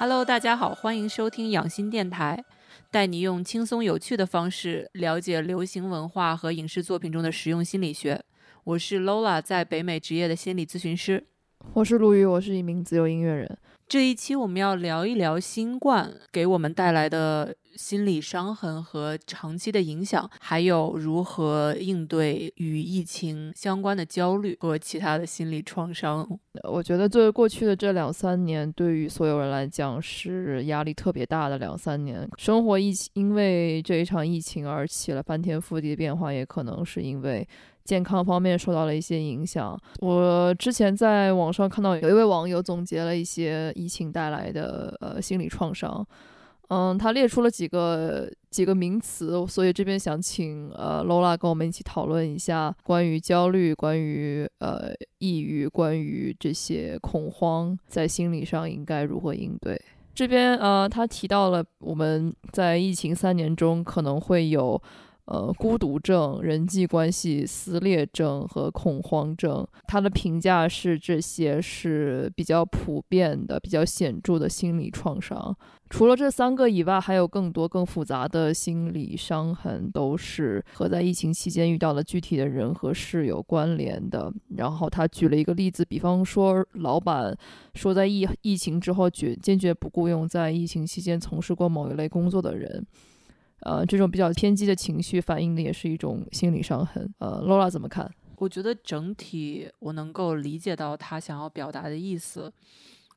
Hello，大家好，欢迎收听养心电台，带你用轻松有趣的方式了解流行文化和影视作品中的实用心理学。我是 Lola，在北美职业的心理咨询师。我是陆羽，我是一名自由音乐人。这一期我们要聊一聊新冠给我们带来的心理伤痕和长期的影响，还有如何应对与疫情相关的焦虑和其他的心理创伤。我觉得，作为过去的这两三年，对于所有人来讲是压力特别大的两三年。生活疫情因为这一场疫情而起了翻天覆地的变化，也可能是因为。健康方面受到了一些影响。我之前在网上看到有一位网友总结了一些疫情带来的呃心理创伤，嗯，他列出了几个几个名词，所以这边想请呃 Lola 跟我们一起讨论一下关于焦虑、关于呃抑郁、关于这些恐慌在心理上应该如何应对。这边呃他提到了我们在疫情三年中可能会有。呃，孤独症、人际关系撕裂症和恐慌症，他的评价是这些是比较普遍的、比较显著的心理创伤。除了这三个以外，还有更多更复杂的心理伤痕，都是和在疫情期间遇到的具体的人和事有关联的。然后他举了一个例子，比方说，老板说在疫疫情之后决坚决不雇佣在疫情期间从事过某一类工作的人。呃，这种比较偏激的情绪反映的也是一种心理伤痕。呃，Lola 怎么看？我觉得整体我能够理解到他想要表达的意思。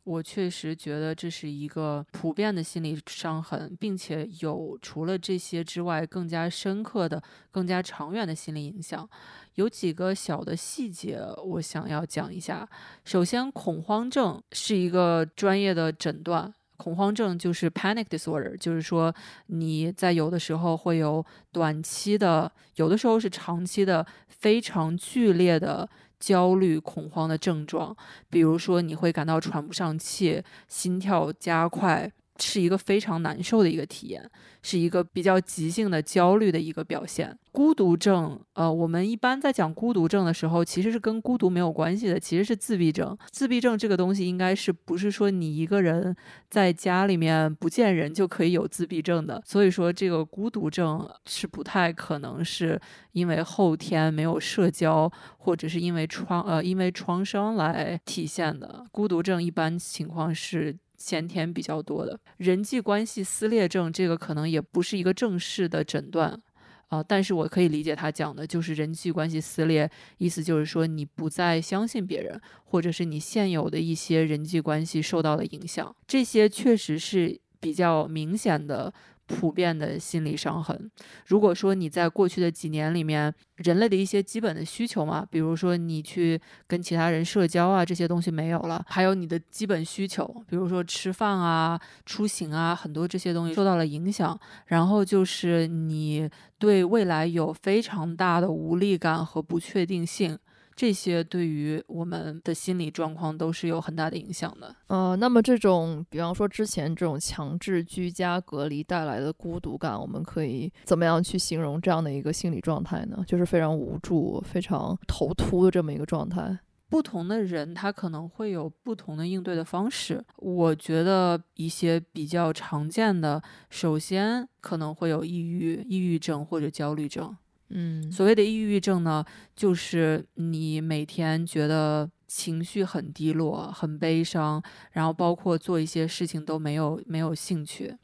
我确实觉得这是一个普遍的心理伤痕，并且有除了这些之外更加深刻的、更加长远的心理影响。有几个小的细节我想要讲一下。首先，恐慌症是一个专业的诊断。恐慌症就是 panic disorder，就是说你在有的时候会有短期的，有的时候是长期的非常剧烈的焦虑恐慌的症状，比如说你会感到喘不上气，心跳加快。是一个非常难受的一个体验，是一个比较急性的焦虑的一个表现。孤独症，呃，我们一般在讲孤独症的时候，其实是跟孤独没有关系的，其实是自闭症。自闭症这个东西，应该是不是说你一个人在家里面不见人就可以有自闭症的？所以说，这个孤独症是不太可能是因为后天没有社交，或者是因为创呃因为创伤来体现的。孤独症一般情况是。闲田比较多的人际关系撕裂症，这个可能也不是一个正式的诊断啊，但是我可以理解他讲的就是人际关系撕裂，意思就是说你不再相信别人，或者是你现有的一些人际关系受到了影响，这些确实是比较明显的。普遍的心理伤痕。如果说你在过去的几年里面，人类的一些基本的需求嘛，比如说你去跟其他人社交啊，这些东西没有了，还有你的基本需求，比如说吃饭啊、出行啊，很多这些东西受到了影响。然后就是你对未来有非常大的无力感和不确定性。这些对于我们的心理状况都是有很大的影响的。呃，那么这种，比方说之前这种强制居家隔离带来的孤独感，我们可以怎么样去形容这样的一个心理状态呢？就是非常无助、非常头秃的这么一个状态。不同的人他可能会有不同的应对的方式。我觉得一些比较常见的，首先可能会有抑郁、抑郁症或者焦虑症。嗯，所谓的抑郁症呢，就是你每天觉得情绪很低落、很悲伤，然后包括做一些事情都没有没有兴趣。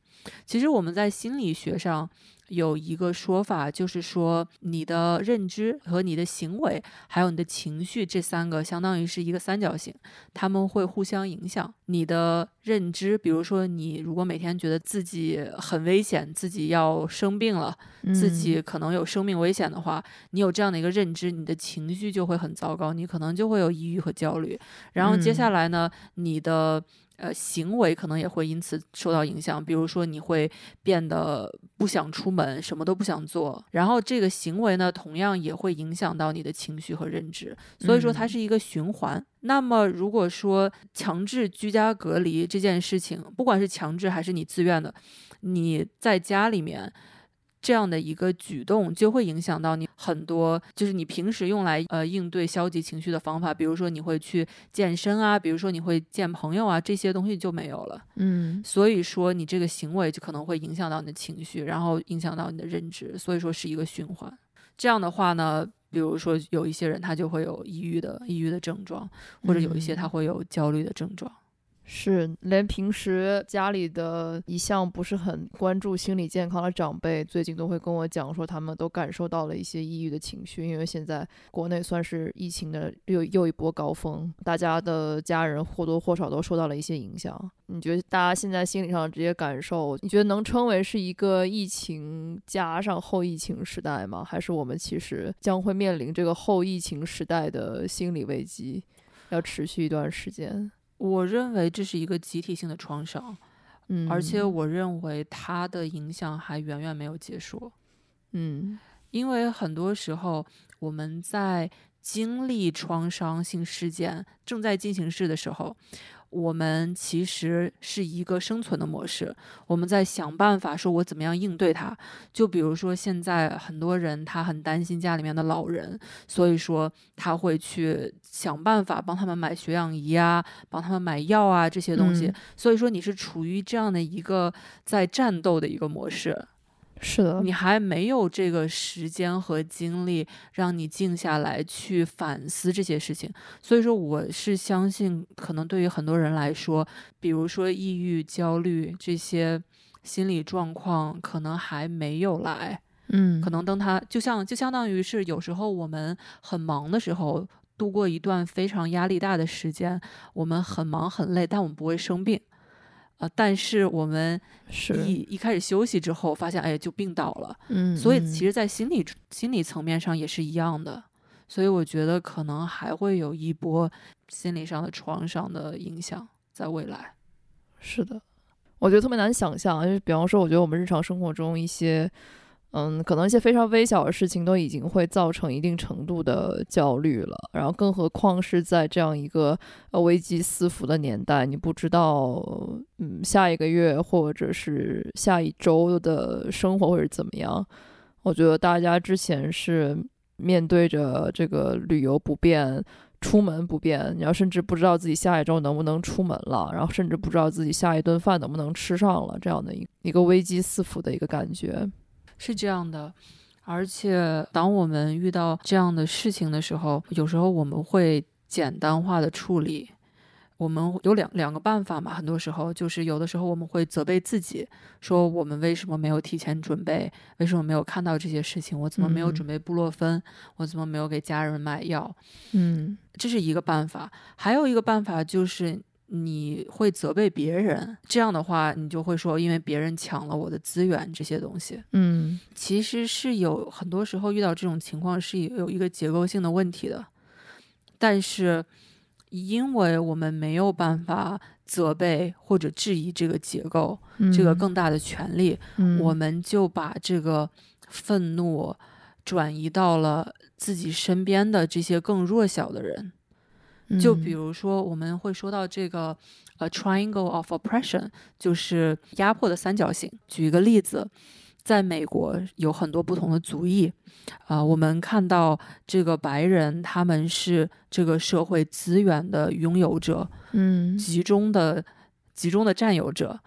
其实我们在心理学上。有一个说法，就是说你的认知和你的行为，还有你的情绪，这三个相当于是一个三角形，他们会互相影响。你的认知，比如说你如果每天觉得自己很危险，自己要生病了，自己可能有生命危险的话，你有这样的一个认知，你的情绪就会很糟糕，你可能就会有抑郁和焦虑。然后接下来呢，你的。呃，行为可能也会因此受到影响，比如说你会变得不想出门，什么都不想做，然后这个行为呢，同样也会影响到你的情绪和认知，所以说它是一个循环。那么如果说强制居家隔离这件事情，不管是强制还是你自愿的，你在家里面。这样的一个举动就会影响到你很多，就是你平时用来呃应对消极情绪的方法，比如说你会去健身啊，比如说你会见朋友啊，这些东西就没有了。嗯所以说你这个行为就可能会影响到你的情绪，然后影响到你的认知，所以说是一个循环。这样的话呢，比如说有一些人他就会有抑郁的抑郁的症状，或者有一些他嗯会有焦虑的症状。是，连平时家里的一向不是很关注心理健康的长辈，最近都会跟我讲说，他们都感受到了一些抑郁的情绪，因为现在国内算是疫情的又又一波高峰，大家的家人或多或少都受到了一些影响。你觉得大家现在心理上的这些感受，你觉得能称为是一个疫情加上后疫情时代吗？还是我们其实将会面临这个后疫情时代的心理危机，要持续一段时间？我认为这是一个集体性的创伤，嗯，而且我认为它的影响还远远没有结束。嗯因为很多时候我们在经历创伤性事件正在进行式的时候，我们其实是一个生存的模式，我们在想办法说我怎么样应对它。就比如说现在很多人他很担心家里面的老人，所以说他会去想办法帮他们买血氧仪啊，帮他们买药啊这些东西。嗯所以说你是处于这样的一个在战斗的一个模式。是的，你还没有这个时间和精力让你静下来去反思这些事情，所以说我是相信，可能对于很多人来说，比如说抑郁、焦虑这些心理状况，可能还没有来，嗯，可能等他就像就相当于是有时候我们很忙的时候，度过一段非常压力大的时间，我们很忙很累，但我们不会生病。呃，但是我们是，一一开始休息之后，发现哎就病倒了，嗯，所以嗯其实，在心理心理层面上也是一样的，所以我觉得可能还会有一波心理上的创伤的影响在未来。是的，我觉得特别难想象，就是比方说，我觉得我们日常生活中一些，嗯，可能一些非常微小的事情都已经会造成一定程度的焦虑了，然后更何况是在这样一个危机四伏的年代，你不知道，嗯，下一个月或者是下一周的生活会是怎么样。我觉得大家之前是面对着这个旅游不便。出门不便，然后甚至不知道自己下一周能不能出门了，然后甚至不知道自己下一顿饭能不能吃上了，这样的一一个危机四伏的一个感觉。是这样的，而且当我们遇到这样的事情的时候，有时候我们会简单化的处理。我们有两两个办法嘛，很多时候就是有的时候我们会责备自己，说我们为什么没有提前准备，为什么没有看到这些事情，我怎么没有嗯准备布洛芬，我怎么没有给家人买药，嗯这是一个办法。还有一个办法就是你会责备别人，这样的话你就会说，因为别人抢了我的资源这些东西。嗯其实是有很多时候遇到这种情况是有一个结构性的问题的，但是因为我们没有办法责备或者质疑这个结构，嗯，这个更大的权利，嗯，我们就把这个愤怒转移到了自己身边的这些更弱小的人。就比嗯如说，我们会说到这个呃 triangle of oppression，就是压迫的三角形。举一个例子，在美国有很多不同的族裔，啊、我们看到这个白人他们是这个社会资源的拥有者，嗯集中的集中的占有者。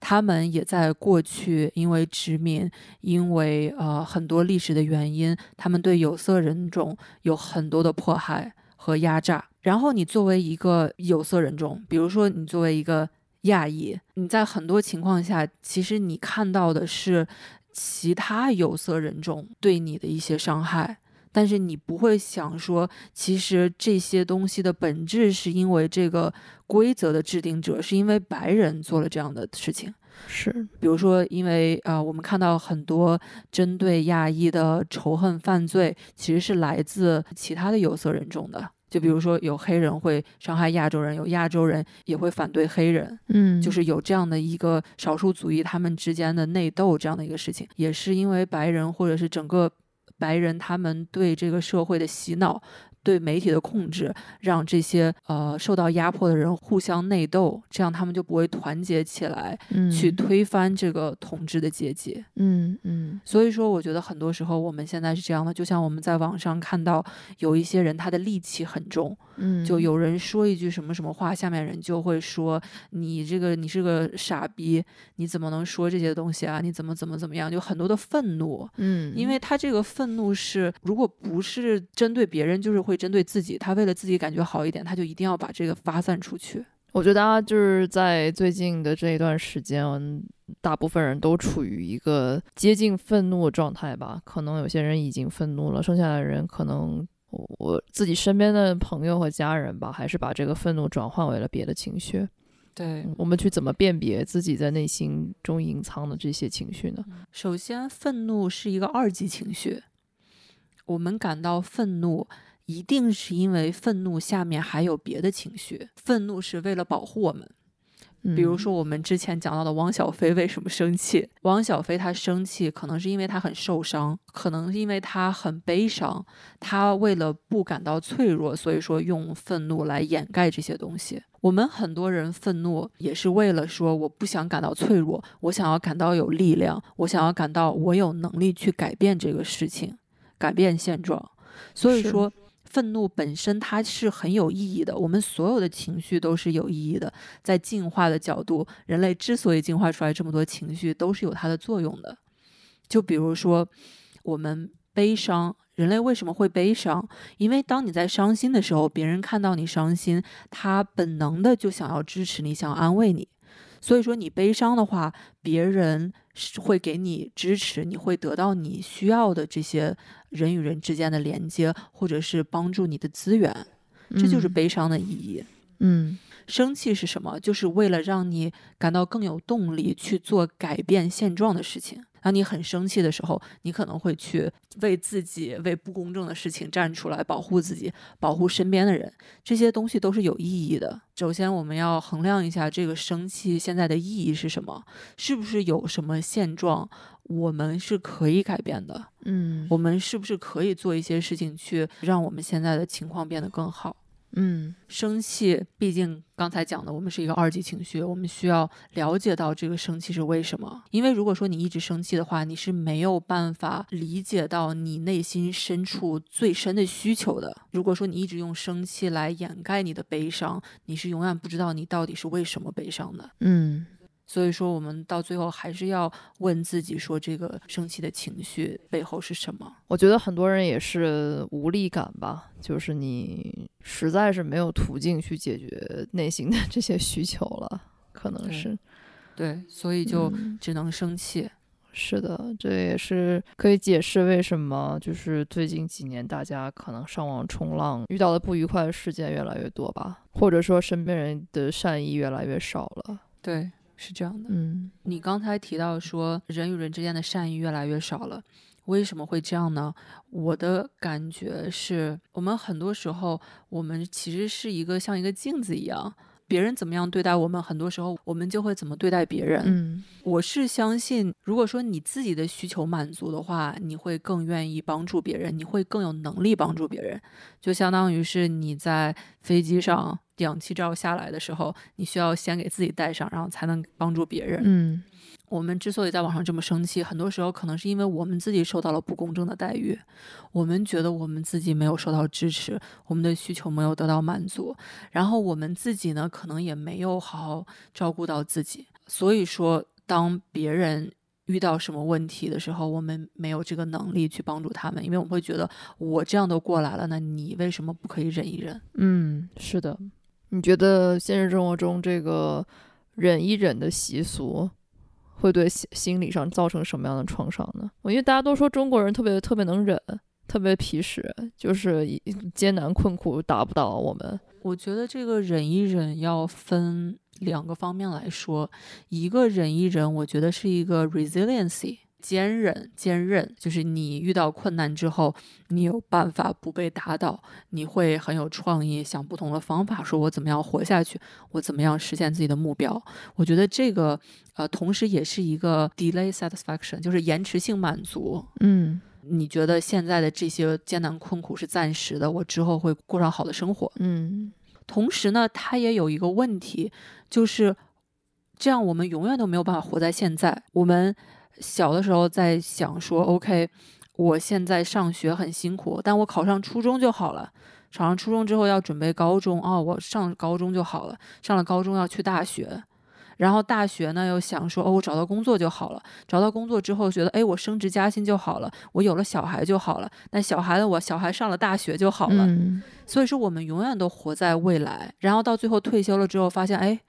他们也在过去因为殖民，因为呃很多历史的原因，他们对有色人种有很多的迫害和压榨。然后你作为一个有色人种，比如说你作为一个亚裔，你在很多情况下，其实你看到的是其他有色人种对你的一些伤害。但是你不会想说，其实这些东西的本质是因为这个规则的制定者是因为白人做了这样的事情。是比如说，因为呃，我们看到很多针对亚裔的仇恨犯罪，其实是来自其他的有色人种的。就比如说，有黑人会伤害亚洲人，有亚洲人也会反对黑人，嗯。就是有这样的一个少数族裔他们之间的内斗这样的一个事情，也是因为白人或者是整个白人他们对这个社会的洗脑，对媒体的控制，让这些呃受到压迫的人互相内斗，这样他们就不会团结起来去推翻这个统治的阶级。嗯嗯。所以说，我觉得很多时候我们现在是这样的，就像我们在网上看到有一些人，他的戾气很重。嗯。就有人说一句什么什么话，下面人就会说你这个你是个傻逼，你怎么能说这些东西啊？你怎么怎么怎么样？就很多的愤怒。嗯。因为他这个愤怒是，如果不是针对别人，就是会针对自己。他为了自己感觉好一点，他就一定要把这个发散出去。我觉得大家就是在最近的这一段时间，大部分人都处于一个接近愤怒的状态吧。可能有些人已经愤怒了，剩下的人可能我自己身边的朋友和家人吧，还是把这个愤怒转换为了别的情绪。对我们去怎么辨别自己在内心中隐藏的这些情绪呢？首先，愤怒是一个二级情绪，我们感到愤怒。一定是因为愤怒下面还有别的情绪，愤怒是为了保护我们。比如说我们之前讲到的汪小菲为什么生气？汪小菲他生气，可能是因为他很受伤，可能是因为他很悲伤。他为了不感到脆弱，所以说用愤怒来掩盖这些东西。我们很多人愤怒也是为了说，我不想感到脆弱，我想要感到有力量，我想要感到我有能力去改变这个事情，改变现状。所以说。愤怒本身它是很有意义的，我们所有的情绪都是有意义的。在进化的角度，人类之所以进化出来这么多情绪，都是有它的作用的。就比如说，我们悲伤，人类为什么会悲伤？因为当你在伤心的时候，别人看到你伤心，他本能的就想要支持你，想要安慰你。所以说，你悲伤的话，别人会给你支持，你会得到你需要的这些人与人之间的连接，或者是帮助你的资源，这就是悲伤的意义。嗯，生气是什么？就是为了让你感到更有动力去做改变现状的事情。当你很生气的时候，你可能会去为自己、为不公正的事情站出来，保护自己，保护身边的人。这些东西都是有意义的。首先，我们要衡量一下这个生气现在的意义是什么，是不是有什么现状我们是可以改变的？嗯，我们是不是可以做一些事情去让我们现在的情况变得更好？嗯，生气，毕竟刚才讲的，我们是一个二级情绪，我们需要了解到这个生气是为什么。因为如果说你一直生气的话，你是没有办法理解到你内心深处最深的需求的。如果说你一直用生气来掩盖你的悲伤，你是永远不知道你到底是为什么悲伤的。嗯。所以说，我们到最后还是要问自己：说这个生气的情绪背后是什么？我觉得很多人也是无力感吧，就是你实在是没有途径去解决内心的 这些需求了，可能是。对，所以就只能生气。是的，这也是可以解释为什么就是最近几年大家可能上网冲浪遇到的不愉快的事件越来越多吧，或者说身边人的善意越来越少了。对。是这样的，嗯，你刚才提到说人与人之间的善意越来越少了，为什么会这样呢？我的感觉是我们很多时候，我们其实是一个像一个镜子一样，别人怎么样对待我们，很多时候我们就会怎么对待别人。嗯，我是相信，如果说你自己的需求满足的话，你会更愿意帮助别人，你会更有能力帮助别人，就相当于是你在飞机上。氧气罩下来的时候，你需要先给自己戴上，然后才能帮助别人。嗯，我们之所以在网上这么生气，很多时候可能是因为我们自己受到了不公正的待遇，我们觉得我们自己没有受到支持，我们的需求没有得到满足，然后我们自己呢，可能也没有好好照顾到自己。所以说，当别人遇到什么问题的时候，我们没有这个能力去帮助他们，因为我们会觉得我这样都过来了，那你为什么不可以忍一忍？嗯，是的。你觉得现实生活中这个忍一忍的习俗会对心心理上造成什么样的创伤呢？我因为大家都说中国人特别特别能忍，特别皮实，就是艰难困苦打不倒我们。我觉得这个忍一忍要分两个方面来说，一个忍一忍，我觉得是一个 resiliency。坚韧、坚韧，就是你遇到困难之后，你有办法不被打倒，你会很有创意，想不同的方法，说我怎么样活下去，我怎么样实现自己的目标。我觉得这个，呃，同时也是一个 delay satisfaction，就是延迟性满足。嗯，你觉得现在的这些艰难困苦是暂时的，我之后会过上好的生活。嗯同时呢，它也有一个问题，就是这样我们永远都没有办法活在现在。我们小的时候在想说，OK，我现在上学很辛苦，但我考上初中就好了。考上初中之后要准备高中，哦，我上高中就好了。上了高中要去大学，然后大学呢又想说，哦，我找到工作就好了。找到工作之后觉得，哎，我升职加薪就好了。我有了小孩就好了。但小孩的我小孩上了大学就好了。嗯所以说，我们永远都活在未来，然后到最后退休了之后，发现，哎，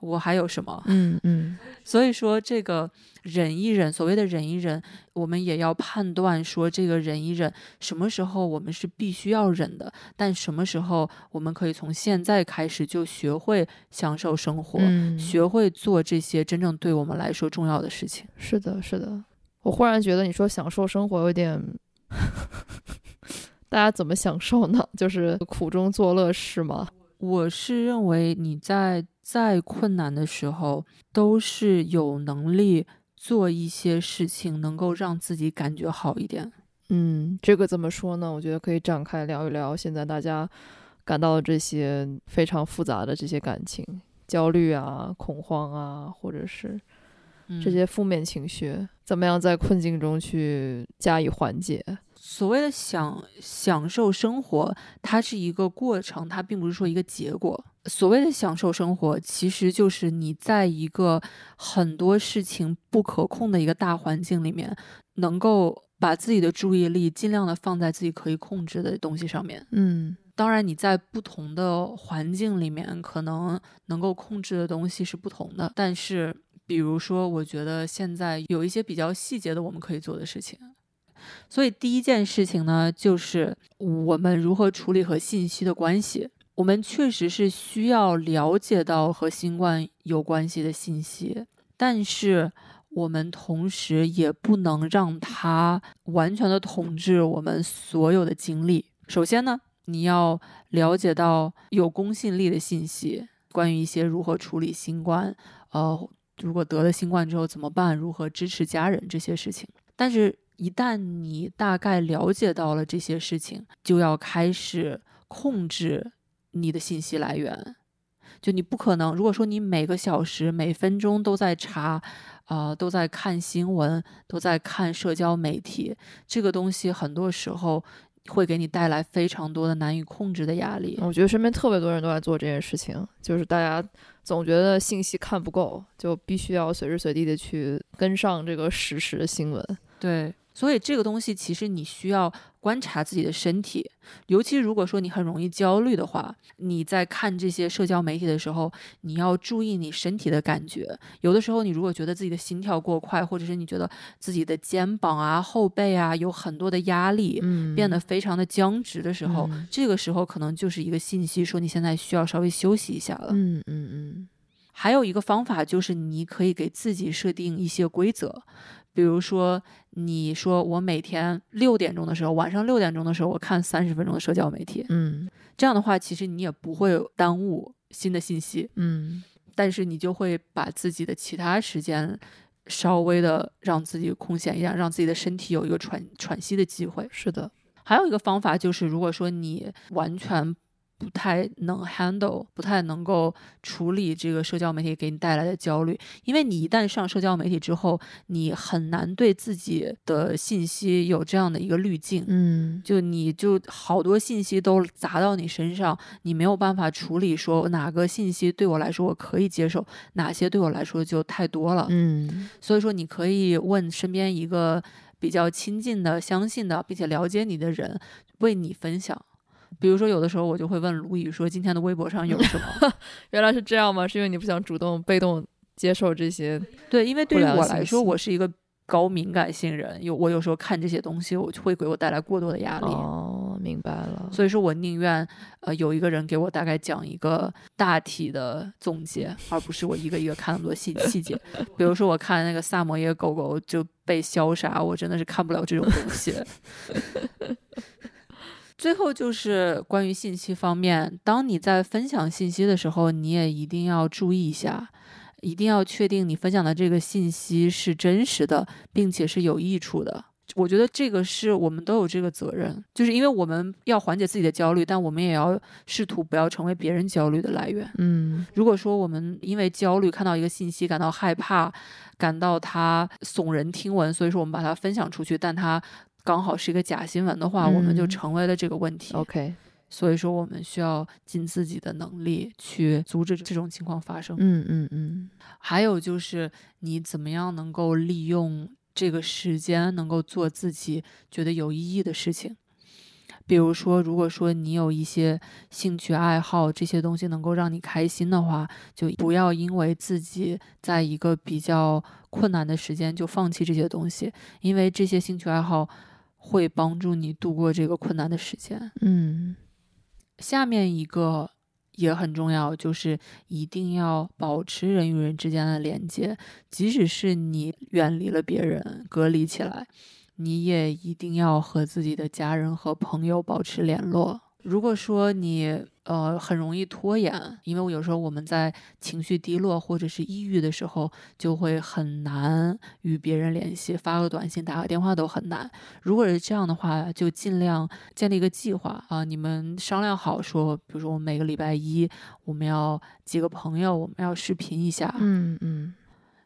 我还有什么？嗯嗯 所以说，这个忍一忍，所谓的忍一忍，我们也要判断说，这个忍一忍，什么时候我们是必须要忍的，但什么时候我们可以从现在开始就学会享受生活，嗯，学会做这些真正对我们来说重要的事情。是的，是的。我忽然觉得你说享受生活有点，大家怎么享受呢？就是苦中作乐是吗？我是认为你在再困难的时候，都是有能力做一些事情，能够让自己感觉好一点。嗯，这个怎么说呢？我觉得可以展开聊一聊现在大家感到的这些非常复杂的这些感情，焦虑啊、恐慌啊，或者是这嗯些负面情绪，怎么样在困境中去加以缓解？所谓的享享受生活，它是一个过程，它并不是说一个结果。所谓的享受生活，其实就是你在一个很多事情不可控的一个大环境里面，能够把自己的注意力尽量的放在自己可以控制的东西上面。嗯当然，你在不同的环境里面，可能能够控制的东西是不同的。但是，比如说，我觉得现在有一些比较细节的我们可以做的事情。所以，第一件事情呢，就是我们如何处理和信息的关系。我们确实是需要了解到和新冠有关系的信息，但是我们同时也不能让它完全的统治我们所有的精力。首先呢，你要了解到有公信力的信息，关于一些如何处理新冠，呃，如果得了新冠之后怎么办，如何支持家人这些事情。但是，一旦你大概了解到了这些事情，就要开始控制你的信息来源。就你不可能，如果说你每个小时、每分钟都在查，啊、都在看新闻，都在看社交媒体，这个东西很多时候会给你带来非常多的难以控制的压力。我觉得身边特别多人都在做这件事情，就是大家总觉得信息看不够，就必须要随时随地的去跟上这个实时的新闻。对，所以这个东西其实你需要观察自己的身体，尤其如果说你很容易焦虑的话，你在看这些社交媒体的时候，你要注意你身体的感觉。有的时候，你如果觉得自己的心跳过快，或者是你觉得自己的肩膀啊、后背啊有很多的压力，嗯变得非常的僵直的时候，嗯这个时候可能就是一个信息，说你现在需要稍微休息一下了。嗯嗯嗯还有一个方法就是，你可以给自己设定一些规则，比如说，你说我每天六点钟的时候，晚上六点钟的时候，我看三十分钟的社交媒体，嗯。这样的话，其实你也不会耽误新的信息，嗯。但是你就会把自己的其他时间稍微的让自己空闲一下，让自己的身体有一个喘喘息的机会。是的，还有一个方法就是，如果说你完全不太能 handle，不太能够处理这个社交媒体给你带来的焦虑，因为你一旦上社交媒体之后，你很难对自己的信息有这样的一个滤镜。嗯就你就好多信息都砸到你身上，你没有办法处理，说哪个信息对我来说我可以接受，哪些对我来说就太多了。嗯所以说，你可以问身边一个比较亲近的、相信的，并且了解你的人为你分享。比如说，有的时候我就会问卢宇说：“今天的微博上有什么 原来是这样吗？是因为你不想主动被动接受这些？？”对，因为对于我来说，我是一个高敏感性人，有我有时候看这些东西，我就会给我带来过多的压力。哦，明白了。所以说我宁愿呃有一个人给我大概讲一个大体的总结，而不是我一个一个看那么多细细节。比如说我看那个萨摩耶狗狗就被消杀，我真的是看不了这种东西。最后就是关于信息方面，当你在分享信息的时候，你也一定要注意一下，一定要确定你分享的这个信息是真实的，并且是有益处的。我觉得这个是我们都有这个责任，就是因为我们要缓解自己的焦虑，但我们也要试图不要成为别人焦虑的来源。嗯如果说我们因为焦虑看到一个信息感到害怕，感到它耸人听闻，所以说我们把它分享出去，但它刚好是一个假新闻的话，我们就嗯成为了这个问题。，OK，所以说我们需要尽自己的能力去阻止这种情况发生。嗯嗯嗯还有就是你怎么样能够利用这个时间，能够做自己觉得有意义的事情。比如说，如果说你有一些兴趣爱好，这些东西能够让你开心的话，就不要因为自己在一个比较困难的时间就放弃这些东西，因为这些兴趣爱好会帮助你度过这个困难的时间。嗯下面一个也很重要，就是一定要保持人与人之间的连接，即使是你远离了别人，隔离起来，你也一定要和自己的家人和朋友保持联络。如果说你呃很容易拖延，因为我有时候我们在情绪低落或者是抑郁的时候，就会很难与别人联系，发个短信、打个电话都很难。如果是这样的话，就尽量建立一个计划啊，你们商量好说，比如说我们每个礼拜一我们要几个朋友，我们要视频一下，嗯嗯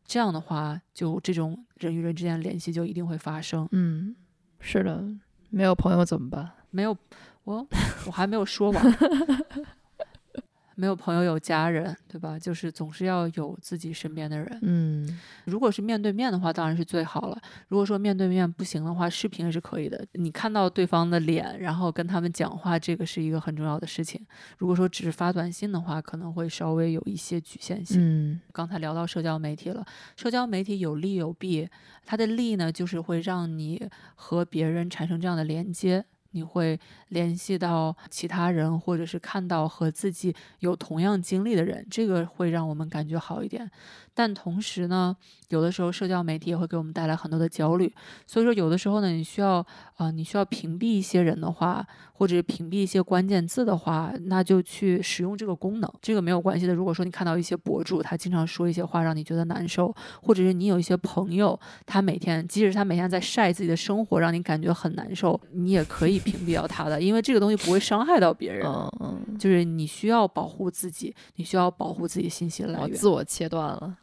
这样的话，就这种人与人之间的联系就一定会发生。嗯，是的，没有朋友怎么办？没有我，我还没有说完。没有朋友，有家人，对吧？就是总是要有自己身边的人。嗯如果是面对面的话，当然是最好了。如果说面对面不行的话，视频也是可以的。你看到对方的脸，然后跟他们讲话，这个是一个很重要的事情。如果说只是发短信的话，可能会稍微有一些局限性。嗯刚才聊到社交媒体了，社交媒体有利有弊。它的利呢，就是会让你和别人产生这样的连接，你会联系到其他人，或者是看到和自己有同样经历的人，这个会让我们感觉好一点。但同时呢，有的时候社交媒体也会给我们带来很多的焦虑。所以说，有的时候呢，你需要啊、你需要屏蔽一些人的话，或者屏蔽一些关键字的话，那就去使用这个功能，这个没有关系的。如果说你看到一些博主，他经常说一些话让你觉得难受，或者是你有一些朋友，他每天即使他每天在晒自己的生活，让你感觉很难受，你也可以屏蔽掉他的，因为这个东西不会伤害到别人。嗯嗯，就是你需要保护自己，你需要保护自己信息来源。自我切断了。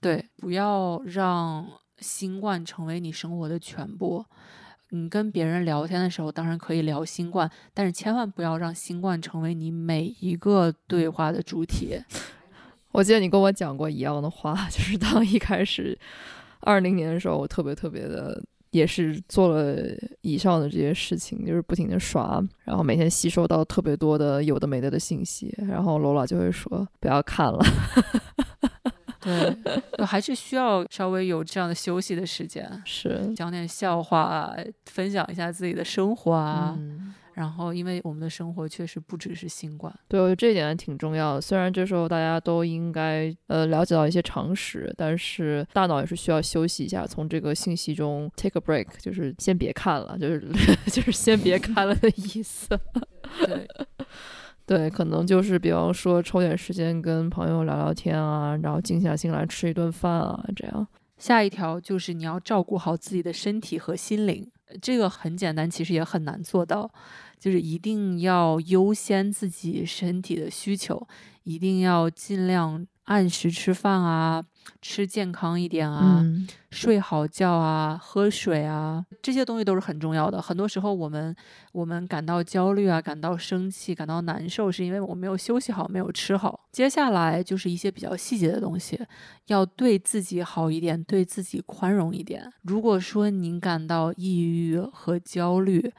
对，不要让新冠成为你生活的全部。你跟别人聊天的时候，当然可以聊新冠，但是千万不要让新冠成为你每一个对话的主体。我记得你跟我讲过一样的话，就是当一开始二零年的时候，我特别特别的。也是做了以上的这些事情，就是不停的刷，然后每天吸收到特别多的有的没的的信息，然后罗老就会说不要看了。对，就还是需要稍微有这样的休息的时间，是，讲点笑话啊，分享一下自己的生活啊。嗯，然后，因为我们的生活确实不只是新冠，对，我觉得这一点还挺重要的。虽然这时候大家都应该呃了解到一些常识，但是大脑也是需要休息一下，从这个信息中 take a break，就是先别看了，就是 就是先别看了的意思。对，对，可能就是比方说抽点时间跟朋友聊聊天啊，然后静下心来吃一顿饭啊，这样。下一条就是你要照顾好自己的身体和心灵，这个很简单，其实也很难做到，就是一定要优先自己身体的需求，一定要尽量按时吃饭啊，吃健康一点啊，嗯睡好觉啊，喝水啊，这些东西都是很重要的。很多时候，我们我们感到焦虑啊，感到生气，感到难受，是因为我没有休息好，没有吃好。接下来就是一些比较细节的东西，要对自己好一点，对自己宽容一点。如果说您感到抑郁和焦虑，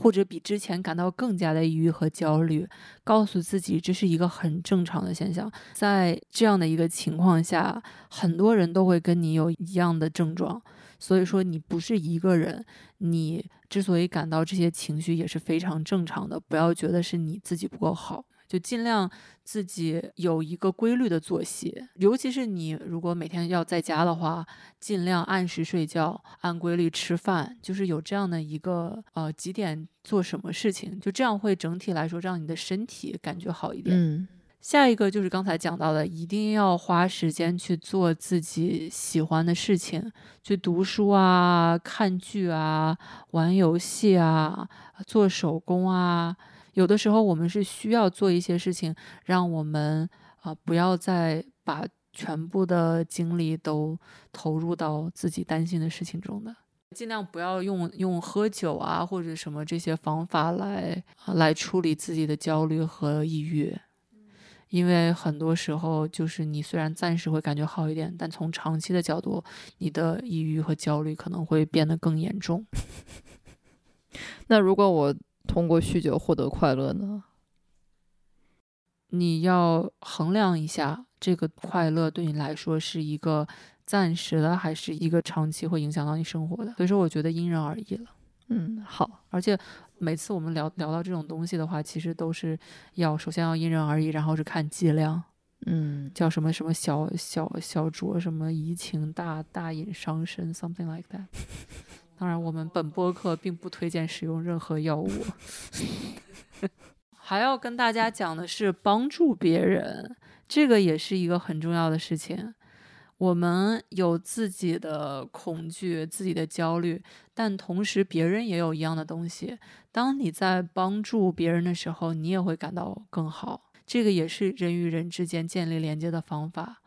或者比之前感到更加的抑郁和焦虑，告诉自己这是一个很正常的现象。在这样的一个情况下，很多人都会跟你有一样的症状，所以说你不是一个人。你之所以感到这些情绪也是非常正常的，不要觉得是你自己不够好。就尽量自己有一个规律的作息，尤其是你如果每天要在家的话，尽量按时睡觉，按规律吃饭，就是有这样的一个呃几点做什么事情，就这样会整体来说让你的身体感觉好一点。嗯下一个就是刚才讲到的，一定要花时间去做自己喜欢的事情，去读书啊、看剧啊、玩游戏啊、做手工啊。有的时候我们是需要做一些事情，让我们啊不要再把全部的精力都投入到自己担心的事情中的。尽量不要用用喝酒啊或者什么这些方法来来处理自己的焦虑和抑郁。因为很多时候，就是你虽然暂时会感觉好一点，但从长期的角度，你的抑郁和焦虑可能会变得更严重。那如果我通过酗酒获得快乐呢？你要衡量一下，这个快乐对你来说是一个暂时的，还是一个长期会影响到你生活的？所以说，我觉得因人而异了。嗯，好，而且。每次我们聊聊到这种东西的话，其实都是要首先要因人而异，然后是看剂量，嗯，叫什么什么小小小酌什么怡情大大饮伤身，something like that。当然，我们本播客并不推荐使用任何药物。还要跟大家讲的是，帮助别人，这个也是一个很重要的事情。我们有自己的恐惧、自己的焦虑，但同时别人也有一样的东西。当你在帮助别人的时候，你也会感到更好。这个也是人与人之间建立连接的方法。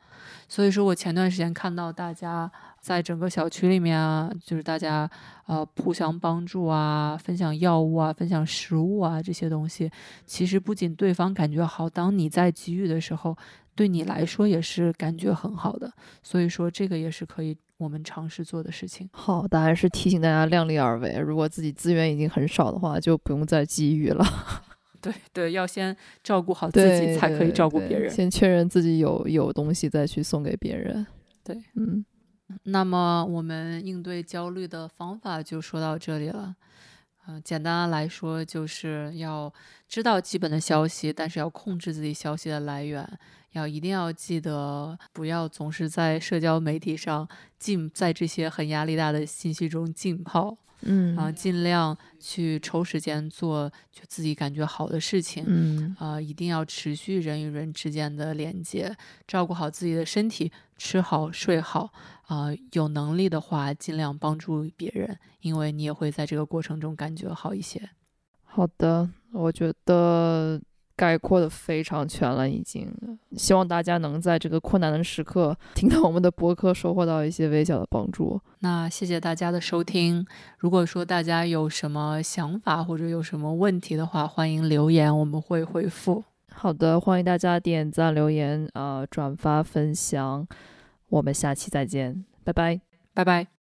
所以说我前段时间看到大家在整个小区里面啊，就是大家呃互相帮助啊，分享药物啊，分享食物啊这些东西，其实不仅对方感觉好，当你在给予的时候。对你来说也是感觉很好的，所以说这个也是可以我们尝试做的事情。好的，还是提醒大家量力而为。如果自己资源已经很少的话，就不用再给予了。对对，要先照顾好自己，才可以照顾别人。先确认自己有有东西，再去送给别人。对，嗯。那么我们应对焦虑的方法就说到这里了。嗯，简单来说，就是要知道基本的消息，但是要控制自己消息的来源。要一定要记得，不要总是在社交媒体上浸在这些很压力大的信息中浸泡，嗯，啊，尽量去抽时间做就自己感觉好的事情，嗯，啊，一定要持续人与人之间的连接，照顾好自己的身体，吃好睡好，啊，有能力的话尽量帮助别人，因为你也会在这个过程中感觉好一些。好的，我觉得。概括的非常全了，已经。希望大家能在这个困难的时刻听到我们的播客，收获到一些微小的帮助。那谢谢大家的收听。如果说大家有什么想法或者有什么问题的话，欢迎留言，我们会回复。好的，欢迎大家点赞、留言、啊转发、分享。我们下期再见，拜拜，拜拜。